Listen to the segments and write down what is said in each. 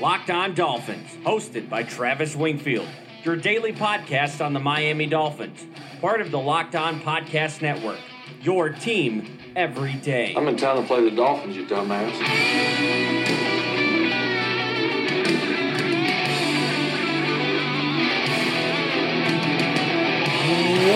Locked On Dolphins, hosted by Travis Wingfield, your daily podcast on the Miami Dolphins, part of the Locked On Podcast Network. Your team every day. I'm in town to play the Dolphins, you dumbass.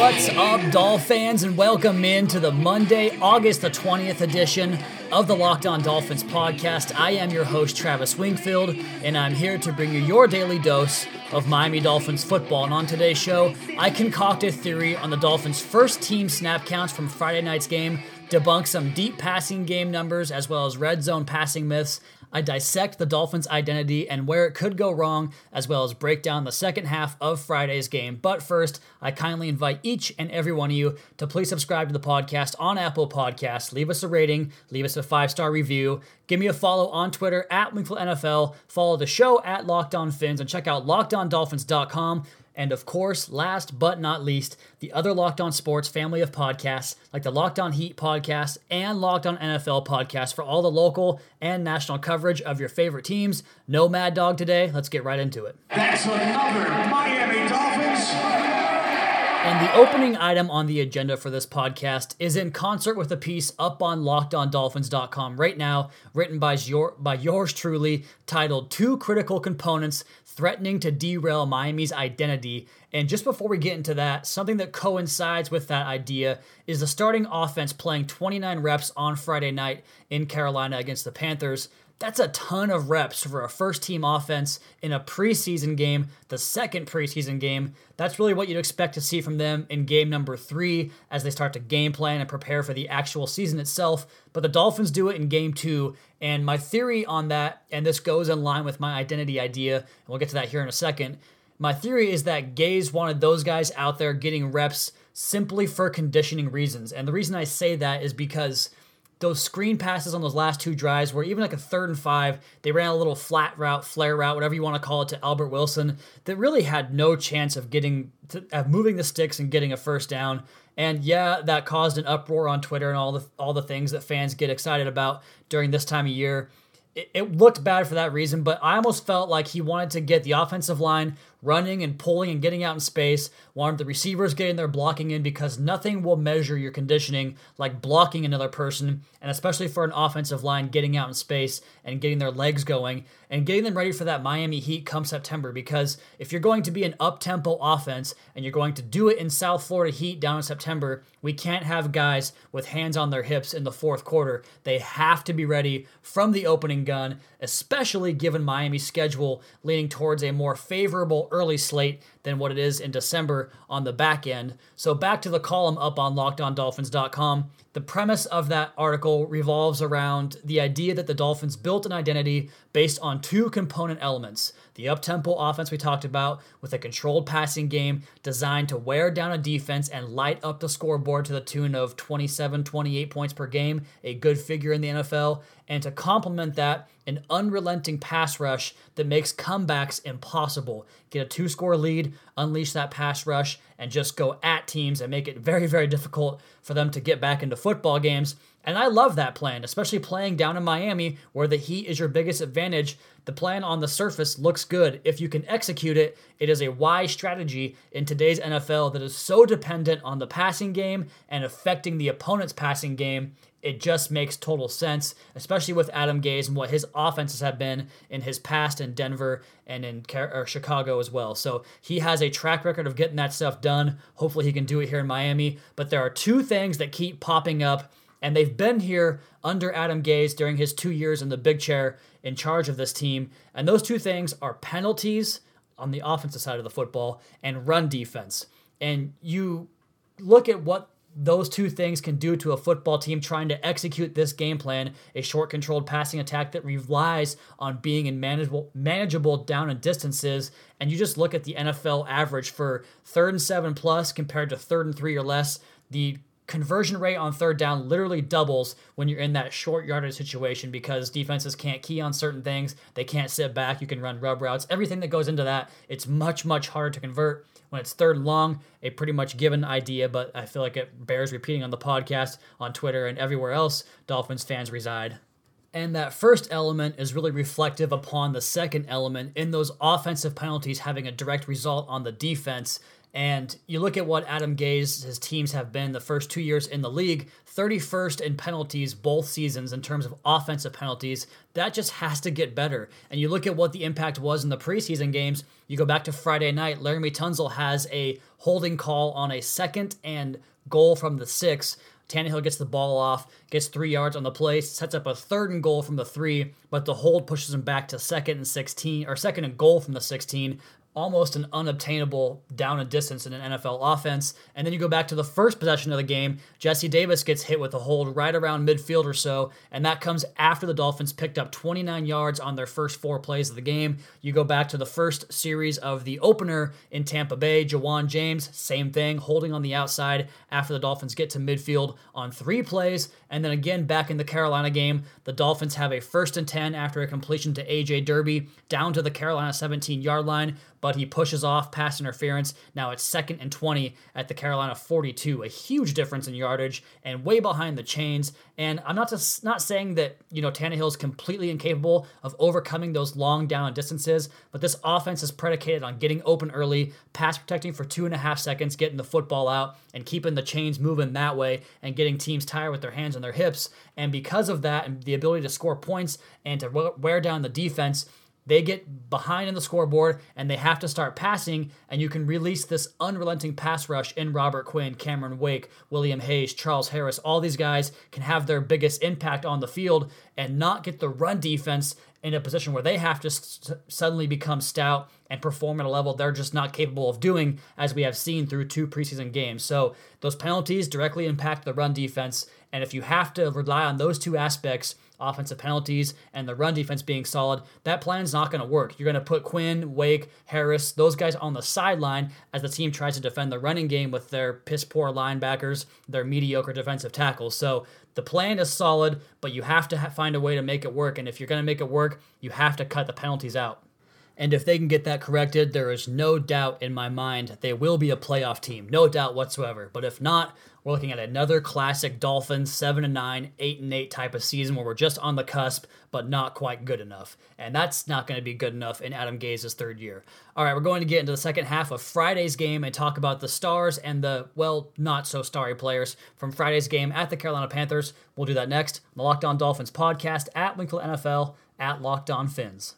What's up, Doll fans, and welcome in to the Monday, August the 20th edition of the Locked On Dolphins podcast. I am your host, Travis Wingfield, and I'm here to bring you your daily dose of Miami Dolphins football. And on today's show, I concoct a theory on the Dolphins' first team snap counts from Friday night's game, debunk some deep passing game numbers, as well as red zone passing myths, I dissect the Dolphins' identity and where it could go wrong, as well as break down the second half of Friday's game. But first, I kindly invite each and every one of you to please subscribe to the podcast on Apple Podcasts. Leave us a rating, leave us a five star review, give me a follow on Twitter at Wingfield NFL, follow the show at Locked On Fins, and check out LockedOnDolphins.com and of course, last but not least, the other Locked On Sports family of podcasts, like the Locked On Heat podcast and Locked On NFL podcast for all the local and national coverage of your favorite teams. No Mad Dog today. Let's get right into it. That's another Miami Dolphins. And the opening item on the agenda for this podcast is in concert with a piece up on lockedondolphins.com right now, written by, your, by yours truly, titled Two Critical Components Threatening to Derail Miami's Identity. And just before we get into that, something that coincides with that idea is the starting offense playing 29 reps on Friday night in Carolina against the Panthers. That's a ton of reps for a first team offense in a preseason game, the second preseason game. That's really what you'd expect to see from them in game number three as they start to game plan and prepare for the actual season itself. But the Dolphins do it in game two. And my theory on that, and this goes in line with my identity idea, and we'll get to that here in a second. My theory is that Gase wanted those guys out there getting reps simply for conditioning reasons. And the reason I say that is because those screen passes on those last two drives were even like a third and five, they ran a little flat route, flare route, whatever you want to call it, to Albert Wilson that really had no chance of getting to, of moving the sticks and getting a first down. And yeah, that caused an uproar on Twitter and all the all the things that fans get excited about during this time of year. It, it looked bad for that reason, but I almost felt like he wanted to get the offensive line running and pulling and getting out in space, wanted the receivers getting their blocking in because nothing will measure your conditioning like blocking another person, and especially for an offensive line getting out in space and getting their legs going and getting them ready for that Miami Heat come September. Because if you're going to be an up tempo offense and you're going to do it in South Florida Heat down in September, we can't have guys with hands on their hips in the fourth quarter. They have to be ready from the opening gun, especially given Miami's schedule leaning towards a more favorable early slate than what it is in December on the back end. So back to the column up on lockedondolphins.com. The premise of that article revolves around the idea that the Dolphins built an identity based on two component elements the uptempo offense we talked about, with a controlled passing game designed to wear down a defense and light up the scoreboard to the tune of 27, 28 points per game, a good figure in the NFL, and to complement that, an unrelenting pass rush that makes comebacks impossible. Get a two score lead, unleash that pass rush, and just go at teams and make it very, very difficult for them to get back into football games. And I love that plan, especially playing down in Miami where the heat is your biggest advantage. The plan on the surface looks good. If you can execute it, it is a wise strategy in today's NFL that is so dependent on the passing game and affecting the opponent's passing game it just makes total sense, especially with Adam Gase and what his offenses have been in his past in Denver and in Chicago as well. So he has a track record of getting that stuff done. Hopefully, he can do it here in Miami. But there are two things that keep popping up, and they've been here under Adam Gase during his two years in the big chair in charge of this team. And those two things are penalties on the offensive side of the football and run defense. And you look at what those two things can do to a football team trying to execute this game plan a short controlled passing attack that relies on being in manageable manageable down and distances and you just look at the NFL average for third and 7 plus compared to third and 3 or less the conversion rate on third down literally doubles when you're in that short yardage situation because defenses can't key on certain things. They can't sit back. You can run rub routes. Everything that goes into that, it's much, much harder to convert. When it's third and long, a pretty much given idea, but I feel like it bears repeating on the podcast, on Twitter, and everywhere else Dolphins fans reside. And that first element is really reflective upon the second element in those offensive penalties having a direct result on the defense. And you look at what Adam Gase, his teams have been the first two years in the league 31st in penalties both seasons in terms of offensive penalties. That just has to get better. And you look at what the impact was in the preseason games. You go back to Friday night, Laremy Tunsil has a holding call on a second and goal from the six. Tannehill gets the ball off, gets three yards on the play, sets up a third and goal from the three, but the hold pushes him back to second and 16, or second and goal from the 16 almost an unobtainable down and distance in an NFL offense. And then you go back to the first possession of the game. Jesse Davis gets hit with a hold right around midfield or so, and that comes after the Dolphins picked up 29 yards on their first four plays of the game. You go back to the first series of the opener in Tampa Bay. Ja'Wuan James, same thing, holding on the outside after the Dolphins get to midfield on three plays. And then again, back in the Carolina game, the Dolphins have a first and 10 after a completion to AJ Derby down to the Carolina 17 yard line but he pushes off pass interference. Now it's second and 20 at the Carolina 42, a huge difference in yardage and way behind the chains. And I'm not just not saying that you know Tannehill is completely incapable of overcoming those long down distances, but this offense is predicated on getting open early, pass protecting for two and a half seconds, getting the football out, and keeping the chains moving that way, and getting teams tired with their hands on their hips. And because of that, and the ability to score points and to wear down the defense, they get behind in the scoreboard and they have to start passing, and you can release this unrelenting pass rush in Robert Quinn, Cameron Wake, William Hayes, Charles Harris. All these guys can have their biggest impact on the field and not get the run defense in a position where they have to s- suddenly become stout and perform at a level they're just not capable of doing, as we have seen through two preseason games. So those penalties directly impact the run defense, and if you have to rely on those two aspects, offensive penalties and the run defense being solid, that plan's not going to work. You're going to put Quinn, Wake, Harris, those guys on the sideline as the team tries to defend the running game with their piss poor linebackers, their mediocre defensive tackles. So the plan is solid, but you have to find a way to make it work. And if you're going to make it work, you have to cut the penalties out. And if they can get that corrected, there is no doubt in my mind they will be a playoff team. No doubt whatsoever. But if not, we're looking at another classic Dolphins 7 and 9, 8 and 8 type of season where we're just on the cusp, but not quite good enough. And that's not going to be good enough in Adam Gase's third year. All right, we're going to get into the second half of Friday's game and talk about the stars and the, well, not so starry players from Friday's game at the Carolina Panthers. We'll do that next. The Locked On Dolphins podcast at Wingfield NFL at Locked On Fins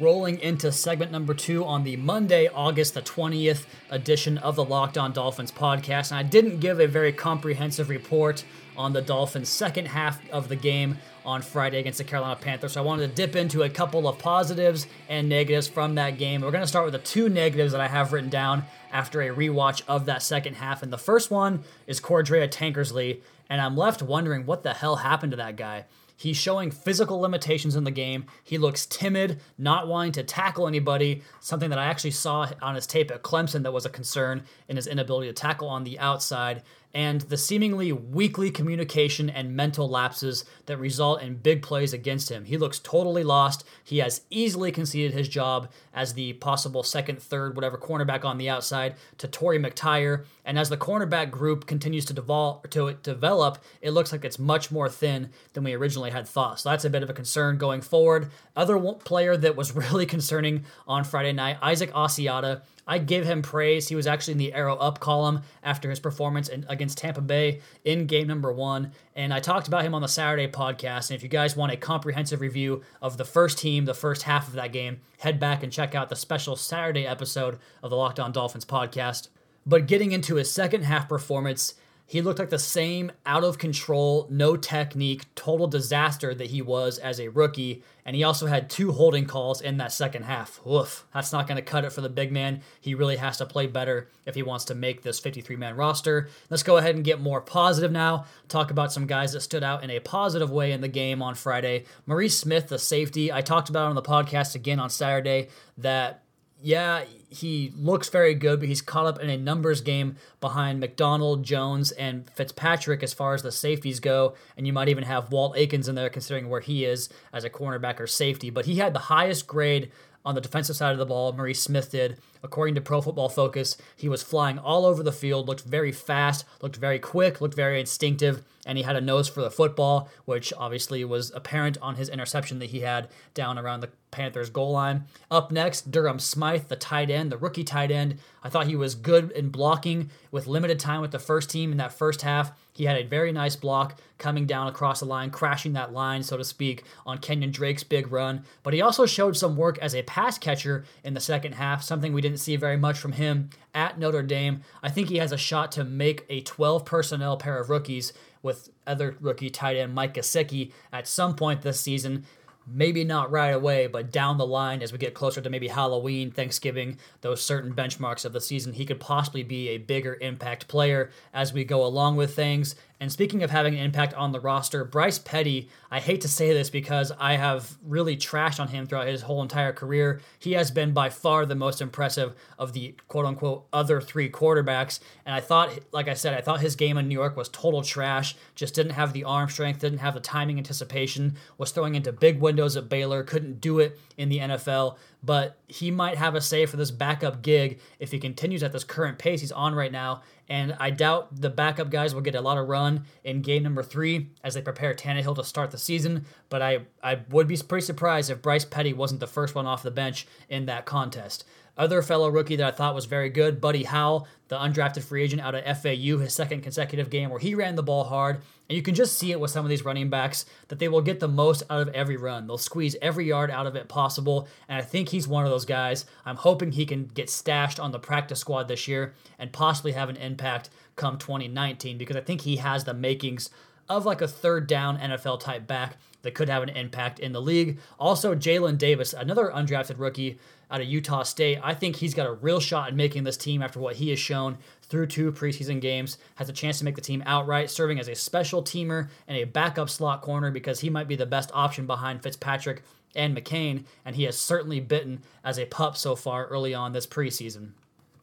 rolling into segment number two on the Monday, August the 20th edition of the Locked On Dolphins podcast. And I didn't give a very comprehensive report on the Dolphins' second half of the game on Friday against the Carolina Panthers. So I wanted to dip into a couple of positives and negatives from that game. We're going to start with the two negatives that I have written down after a rewatch of that second half. And the first one is Cordrea Tankersley. And I'm left wondering what the hell happened to that guy. He's showing physical limitations in the game. He looks timid, not wanting to tackle anybody, something that I actually saw on his tape at Clemson that was a concern in his inability to tackle on the outside and the seemingly weekly communication and mental lapses that result in big plays against him. He looks totally lost. He has easily conceded his job as the possible second, third, whatever cornerback on the outside to Torry McTyer. And as the cornerback group continues to, devol- to develop, it looks like it's much more thin than we originally had thought. So that's a bit of a concern going forward. Other player that was really concerning on Friday night, Isaac Asiata I give him praise. He was actually in the arrow up column after his performance in, against Tampa Bay in game number one. And I talked about him on the Saturday podcast. And if you guys want a comprehensive review of the first team, the first half of that game, head back and check out the special Saturday episode of the Locked On Dolphins podcast. But getting into his second half performance, he looked like the same out of control, no technique, total disaster that he was as a rookie. And he also had two holding calls in that second half. Woof, that's not going to cut it for the big man. He really has to play better if he wants to make this 53 man roster. Let's go ahead and get more positive now. Talk about some guys that stood out in a positive way in the game on Friday. Maurice Smith, the safety, I talked about on the podcast again on Saturday that yeah, he looks very good, but he's caught up in a numbers game behind McDonald, Jones, and Fitzpatrick as far as the safeties go. And you might even have Walt Aikens in there, considering where he is as a cornerback or safety. But he had the highest grade on the defensive side of the ball, Maurice Smith did. According to Pro Football Focus, he was flying all over the field, looked very fast, looked very quick, looked very instinctive, and he had a nose for the football, which obviously was apparent on his interception that he had down around the Panthers goal line. Up next, Durham Smythe, the tight end, the rookie tight end. I thought he was good in blocking with limited time with the first team in that first half. He had a very nice block coming down across the line, crashing that line, so to speak, on Kenyon Drake's big run. But he also showed some work as a pass catcher in the second half, something we didn't see very much from him at Notre Dame. I think he has a shot to make a 12 personnel pair of rookies with other rookie tight end Mike Gesicki at some point this season maybe not right away, but down the line as we get closer to maybe Halloween, Thanksgiving, those certain benchmarks of the season, he could possibly be a bigger impact player as we go along with things. And speaking of having an impact on the roster, Bryce Petty, I hate to say this because I have really trashed on him throughout his whole entire career. He has been by far the most impressive of the quote unquote other three quarterbacks. And I thought, like I said, I thought his game in New York was total trash. Just didn't have the arm strength, didn't have the timing anticipation, was throwing into big windows at Baylor, couldn't do it in the NFL but he might have a say for this backup gig if he continues at this current pace he's on right now. And I doubt the backup guys will get a lot of run in game number three as they prepare Tannehill to start the season. But I, I would be pretty surprised if Bryce Petty wasn't the first one off the bench in that contest. Other fellow rookie that I thought was very good, Buddy Howell, the undrafted free agent out of FAU, his second consecutive game where he ran the ball hard. And you can just see it with some of these running backs that they will get the most out of every run. They'll squeeze every yard out of it possible. And I think he's one of those guys. I'm hoping he can get stashed on the practice squad this year and possibly have an impact come 2019 because I think he has the makings of like a third down NFL type back that could have an impact in the league. Also, Jalen Davis, another undrafted rookie out of Utah State. I think he's got a real shot at making this team after what he has shown through two preseason games. Has a chance to make the team outright, serving as a special teamer and a backup slot corner because he might be the best option behind Fitzpatrick and McCain, and he has certainly bitten as a pup so far early on this preseason.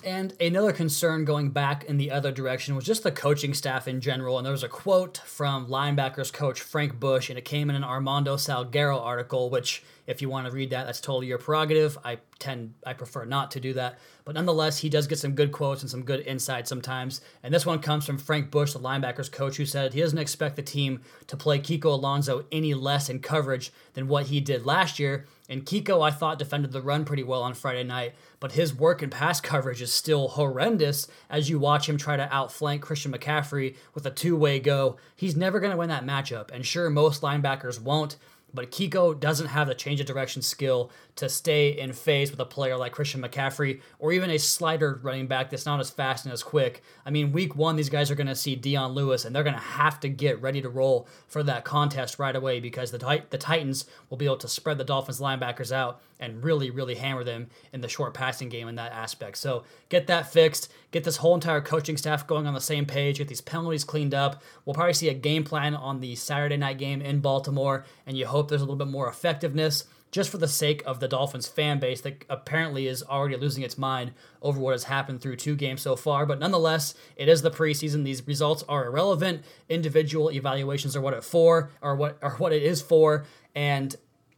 And another concern going back in the other direction was just the coaching staff in general. And there was a quote from linebackers coach Frank Bush, and it came in an Armando Salguero article, which if you want to read that, that's totally your prerogative. I tend, I prefer not to do that. But nonetheless, he does get some good quotes and some good insight sometimes. And this one comes from Frank Bush, the linebackers coach, who said he doesn't expect the team to play Kiko Alonso any less in coverage than what he did last year. And Kiko, I thought, defended the run pretty well on Friday night, but his work and pass coverage is still horrendous as you watch him try to outflank Christian McCaffrey with a two way go. He's never going to win that matchup. And sure, most linebackers won't, but Kiko doesn't have the change of direction skill to stay in phase with a player like Christian McCaffrey or even a slider running back that's not as fast and as quick. I mean, week one, these guys are going to see Dion Lewis and they're going to have to get ready to roll for that contest right away because the, the Titans will be able to spread the Dolphins linebackers out and really, really hammer them in the short passing game in that aspect. So get that fixed, get this whole entire coaching staff going on the same page, get these penalties cleaned up. We'll probably see a game plan on the Saturday night game in Baltimore, and you hope there's a little bit more effectiveness just for the sake of the Dolphins fan base that apparently is already losing its mind over what has happened through two games so far. But nonetheless, it is the preseason. These results are irrelevant. Individual evaluations are what it for, or what are what it is for. And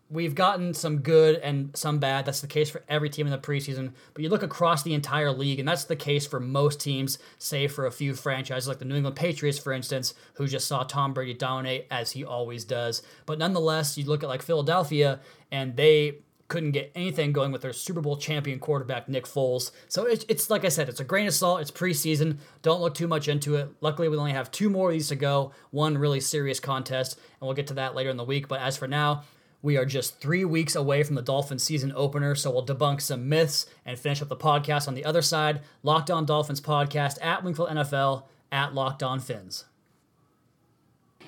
we've gotten some good and some bad. That's the case for every team in the preseason. But you look across the entire league, and that's the case for most teams, save for a few franchises like the New England Patriots, for instance, who just saw Tom Brady dominate as he always does. But nonetheless, you look at like Philadelphia, and they couldn't get anything going with their Super Bowl champion quarterback, Nick Foles. So it's, it's like I said, it's a grain of salt. It's preseason. Don't look too much into it. Luckily, we only have two more of these to go, one really serious contest, and we'll get to that later in the week. But as for now, we are just three weeks away from the Dolphins season opener, so we'll debunk some myths and finish up the podcast on the other side. Locked On Dolphins podcast at Wingfield NFL at Locked On Fins.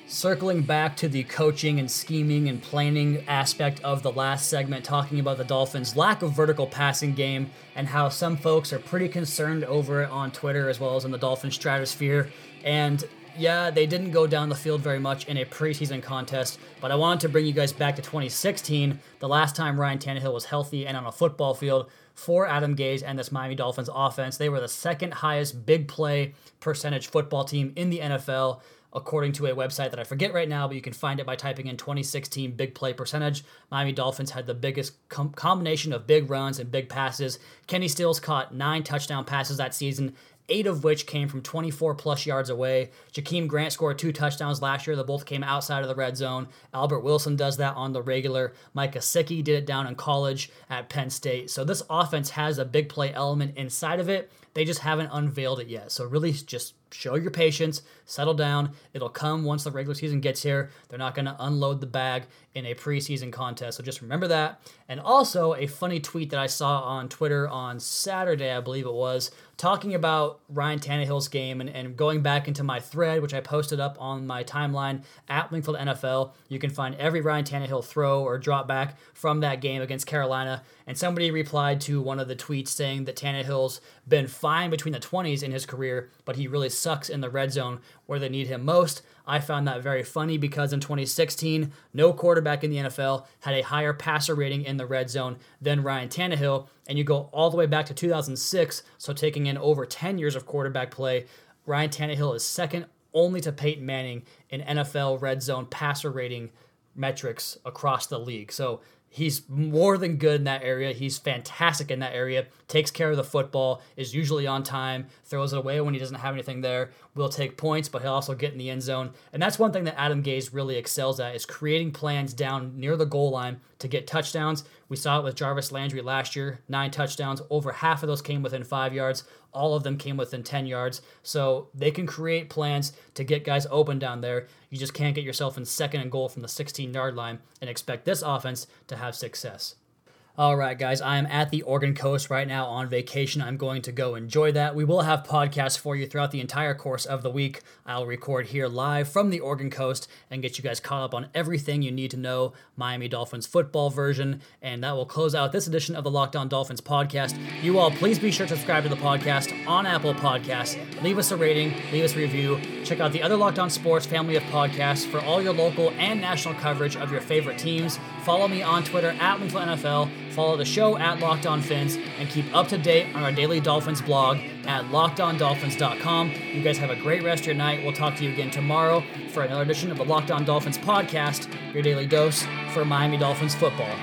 Circling back to the coaching and scheming and planning aspect of the last segment, talking about the Dolphins' lack of vertical passing game and how some folks are pretty concerned over it on Twitter as well as in the Dolphins stratosphere. And yeah, they didn't go down the field very much in a preseason contest, but I wanted to bring you guys back to 2016, the last time Ryan Tannehill was healthy and on a football field for Adam Gase and this Miami Dolphins offense. They were the second highest big play percentage football team in the NFL according to a website that I forget right now, but you can find it by typing in 2016 big play percentage. Miami Dolphins had the biggest com- combination of big runs and big passes. Kenny Stills caught nine touchdown passes that season eight of which came from 24 plus yards away. Jakeem Grant scored two touchdowns last year. They both came outside of the red zone. Albert Wilson does that on the regular. Mike Gesicki did it down in college at Penn State. So this offense has a big play element inside of it. They just haven't unveiled it yet. So really just show your patience, settle down. It'll come once the regular season gets here. They're not going to unload the bag in a preseason contest. So just remember that. And also, a funny tweet that I saw on Twitter on Saturday, I believe it was, talking about Ryan Tannehill's game and, and going back into my thread, which I posted up on my timeline at Wingfield NFL. You can find every Ryan Tannehill throw or drop back from that game against Carolina. And somebody replied to one of the tweets saying that Tannehill's been fine between the 20s in his career, but he really sucks in the red zone where they need him most. I found that very funny because in 2016, no quarterback in the NFL had a higher passer rating in the red zone than Ryan Tannehill. And you go all the way back to 2006, so taking in over 10 years of quarterback play, Ryan Tannehill is second only to Peyton Manning in NFL red zone passer rating metrics across the league. So He's more than good in that area. He's fantastic in that area. Takes care of the football, is usually on time, throws it away when he doesn't have anything there. Will take points, but he'll also get in the end zone. And that's one thing that Adam Gase really excels at is creating plans down near the goal line to get touchdowns. We saw it with Jarvis Landry last year, nine touchdowns. Over half of those came within five yards. All of them came within 10 yards. So they can create plans to get guys open down there. You just can't get yourself in second and goal from the 16 yard line and expect this offense to have success. All right, guys, I am at the Oregon Coast right now on vacation. I'm going to go enjoy that. We will have podcasts for you throughout the entire course of the week. I'll record here live from the Oregon Coast and get you guys caught up on everything you need to know Miami Dolphins football version. And that will close out this edition of the Locked On Dolphins podcast. You all, please be sure to subscribe to the podcast on Apple Podcasts. Leave us a rating, leave us a review. Check out the other Locked On Sports family of podcasts for all your local and national coverage of your favorite teams. Follow me on Twitter at NFL. Follow the show at Locked On Fins and keep up to date on our daily Dolphins blog at lockedondolphins.com. You guys have a great rest of your night. We'll talk to you again tomorrow for another edition of the Locked On Dolphins podcast, your daily dose for Miami Dolphins football.